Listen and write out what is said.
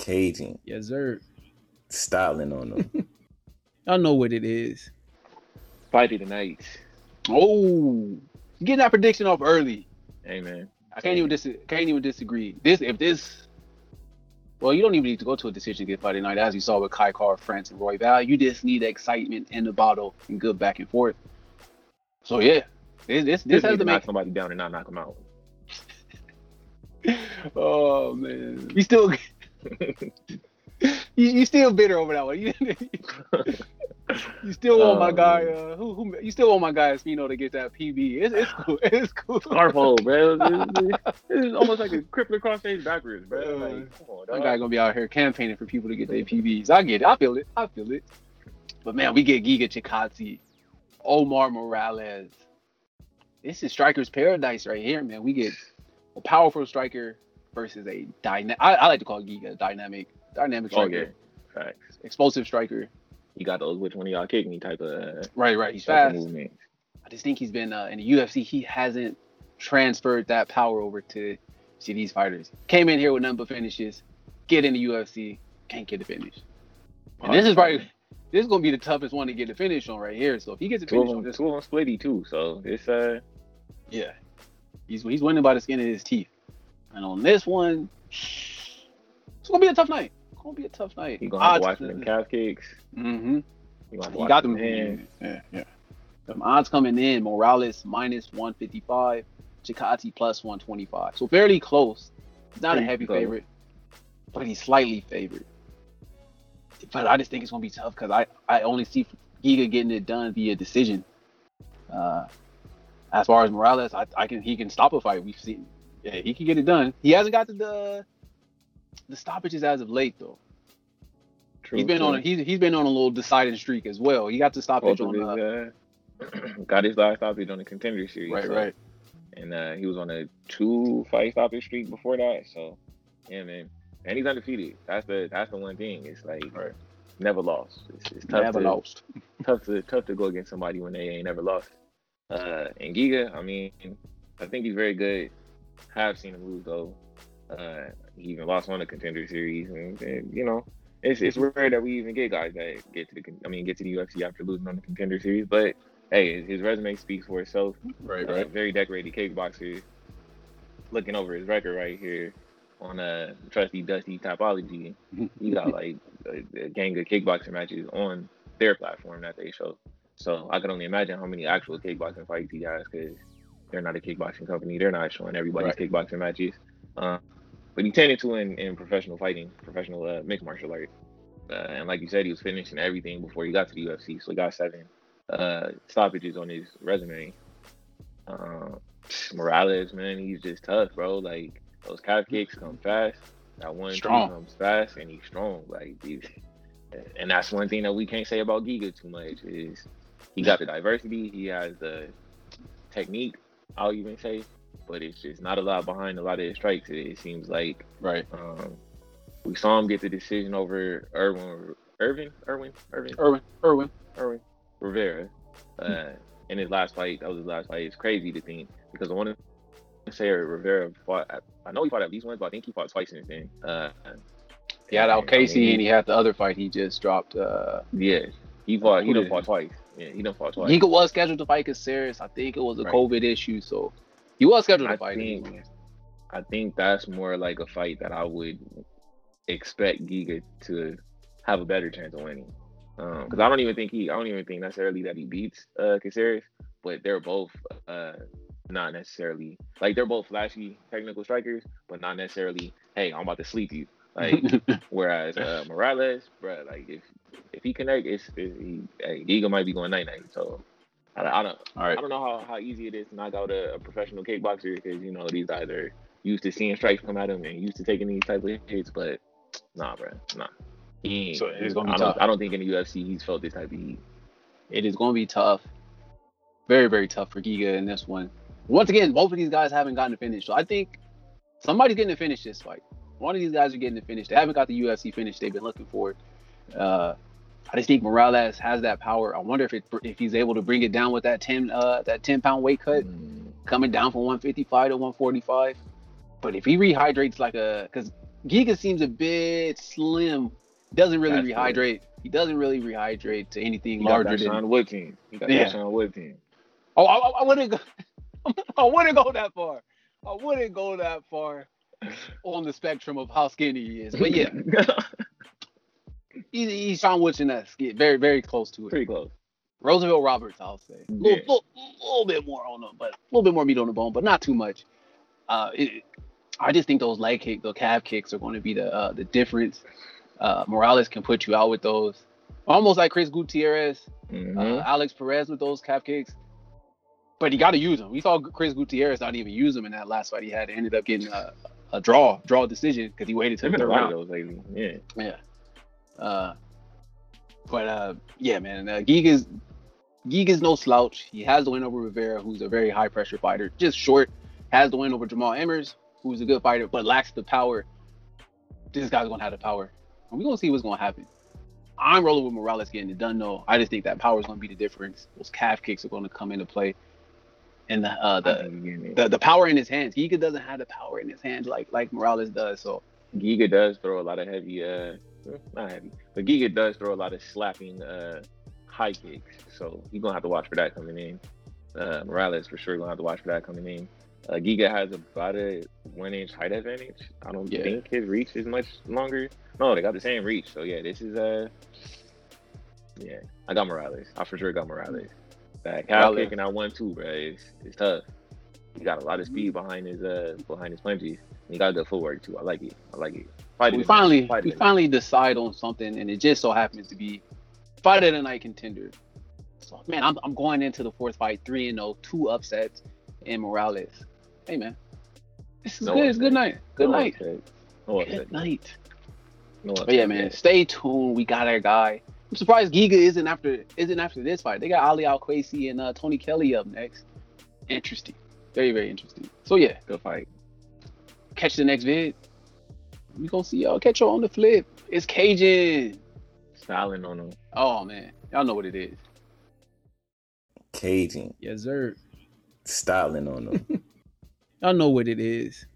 Caging, Yes, sir. styling on them. Y'all know what it is. Fight of the night. Oh, getting that prediction off early. Hey man. I can't even dis- can't even disagree. This if this well, you don't even need to go to a decision to get Friday night, as you saw with Kai Kara-France, and Royval. You just need excitement in the bottle and good back and forth. So yeah, this this, this has to to knock make. somebody down and not knock them out. Oh man, we still you, you still bitter over that one. You, you still want my Oh, guy. Uh, who, who you still want my guy Espino to get that PB? It's it's cool. It's cool. Scarfo, bro. This is almost like a crippler crossface backwards, bro. Uh, Like, come on, My dog. guy gonna be out here campaigning for people to get their PBs. I get it. I feel it. I feel it. But man, we get Giga Chikadze, Omar Morales. This is striker's paradise right here, man. We get a powerful striker versus a dynamic. I, like to call Giga a dynamic, dynamic Oh striker, yeah, facts. explosive striker. You got those which one of y'all kick me type of Right, right. He's fast. movement. I just think he's been uh, in the UFC. He hasn't transferred that power over to see these fighters. Came in here with nothing but finishes. Get in the UFC, can't get the finish. And this is probably this is gonna be the toughest one to get the finish on right here. So if he gets a Two finish on this, two of them splitty too. So it's uh, yeah, he's he's winning by the skin of his teeth. And on this one, it's gonna be a tough night. It's gonna be a tough night. you gonna have to watch Odds- them calf kicks. Mm-hmm. You gonna have He got them. Yeah, yeah. Them odds coming in. Morales minus 155, Chikadze plus 125. So fairly close. He's not a heavy close. favorite, but he's slightly favored. But I just think it's gonna be tough because I I only see Giga getting it done via decision. Uh, as far as Morales, I, I can he can stop a fight. We've seen, yeah, he can get it done. He hasn't got the the, the stoppages as of late though. True, he's been true. on a, he's he's been on a little deciding streak as well. He got the stoppage Both on uh, uh, got his last stoppage on the contender series. right so- right. And uh, he was on a two fight stoppage streak before that. So yeah, man. And he's undefeated. That's the that's the one thing. It's like Right. never lost. It's, it's tough Never to lost. tough to tough to go against somebody when they ain't never lost. Uh, and Giga, I mean, I think he's very good. Have seen him lose though. Uh, he even lost on the contender series, and, and, you know, it's it's rare that we even get guys that get to the I mean get to the UFC after losing on the contender series. But hey, his, his resume speaks for itself. Right Uh, very decorated kickboxer. Looking over his record right here on a trusty dusty Tapology, he got like a, a gang of kickboxing matches on their platform that they show. So I can only imagine how many actual kickboxing fights he has because they're not a kickboxing company. They're not showing everybody's Right. kickboxing matches. Uh, but he tended to in, in professional fighting, professional uh, mixed martial art. Uh, and like you said, he was finishing everything before he got to the UFC. So he got seven uh, stoppages on his resume. Uh, Morales, man, he's just tough, bro. Like those calf kicks come fast. That one Strong. comes fast, and he's strong. Like, he's, and that's one thing that we can't say about Giga too much is he got the diversity. He has the technique. I'll even say, but it's just not a lot behind a lot of his strikes. It, it seems like Right. um, we saw him get the decision over Irwin, Irvin, Irwin, Irvin, Irwin. Irwin. Irwin Rivera uh, in his last fight. That was his last fight. It's crazy to think because I want to say Rivera fought. I know he fought at least once, but I think he fought twice since then. Uh, He had Al and, I Casey mean, and he had the other fight he just dropped. Uh, yeah, he fought. He done fought twice. Yeah, he done fought twice. he was scheduled to fight Caceres. I think it was a Right. COVID issue, so he was scheduled I to fight. think-. I think that's more like a fight that I would expect Giga to have a better chance of winning. Because I don't even think he, I don't even think necessarily that he beats uh Caceres, but they're both uh not necessarily like they're both flashy technical strikers, but not necessarily. Hey, I'm about to sleep you. Like whereas uh, Morales, bro, like if if he connect, it's, it's he, hey, Giga might be going night night. So I, I don't All right. I don't know how, how easy it is to knock out a, a professional kickboxer because you know these guys are used to seeing strikes come at them and used to taking these type of hits, but nah, bro, nah. He So it's gonna be I don't, tough. I don't think in the UFC he's felt this type of heat. It is going to be tough. Very, very tough for Giga in this one. Once again, both of these guys haven't gotten to finish. So I think somebody's getting to finish this fight. One of these guys are getting the finish. They haven't got the UFC finish they've been looking for. Uh, I just think Morales has that power. I wonder if it if he's able to bring it down with that ten uh that ten pound weight cut Mm, coming down from 155 to 145. But if he rehydrates like a because Giga seems a bit slim. Doesn't really That's rehydrate. He doesn't really rehydrate to anything He larger than. Sean Wood team. He got Yeah. that Sean Wood team. Oh, I, I wouldn't go. I wouldn't go that far. I wouldn't go that far on the spectrum of how skinny he is. But yeah, he's, he's Sean Woodson esque. Yeah, very, very close to it. pretty close. Roosevelt Roberts, I'll say. A little, Yeah. little, little bit more on them, but a little bit more meat on the bone, but not too much. Uh, it, I just think those leg kick, the calf kicks are going to be the uh, the difference. Uh, Morales can put you out with those, almost like Chris Gutierrez, Mhm. uh, Alex Perez with those calf kicks. But you got to use them. We saw Chris Gutierrez not even use them in that last fight he had. Ended up getting a, draw, draw decision because he waited till the been a third lot of round. those lately. Yeah. Yeah. Uh, but uh, yeah, man, uh, Giga's Giga's no slouch. He has the win over Rivera, who's a very high pressure fighter, just short. Has the win over Jamal Emmers, who's a good fighter, but lacks the power. This guy's gonna have the power, and we're gonna see what's gonna happen. I'm rolling with Morales getting it done, though. I just think that power is gonna be the difference. Those calf kicks are gonna come into play, and the uh, the, getting it. the the power in his hands. Giga doesn't have the power in his hands like like Morales does. So Giga does throw a lot of heavy, uh, not heavy, but Giga does throw a lot of slapping uh, high kicks. So you're gonna have to watch for that coming in. Uh, Morales for sure gonna have to watch for that coming in. Uh, Giga has about a one inch height advantage. I don't Yeah. think his reach is much longer. No, they got the same reach. So yeah, this is uh, yeah, I got Morales. I for sure got Morales. That calf Morales. kick and I won too, bro. It's, it's tough. He got a lot of speed behind his uh behind his punches. And he got good footwork too. I like it. I like it. Fight we it. finally Fight we it. finally decide on something, and it just so happens to be fight of the night contender. So man, I'm I'm going into the fourth fight three and 0, two upsets and Morales. Hey man, this is No good. It's good night. Good No night. upset. No upset. Good night. No But yeah, man, stay tuned. We got our guy. I'm surprised Giga isn't after isn't after this fight. They got Ali AlQaisi and uh, Tony Kelly up next. Interesting. Very very interesting. So yeah, Good fight. catch the next vid. We gonna see y'all. Catch y'all on the flip. It's Caging. Styling on them. Oh man, y'all know what it is. Caging, Yes, sir. styling on them. Y'all know what it is.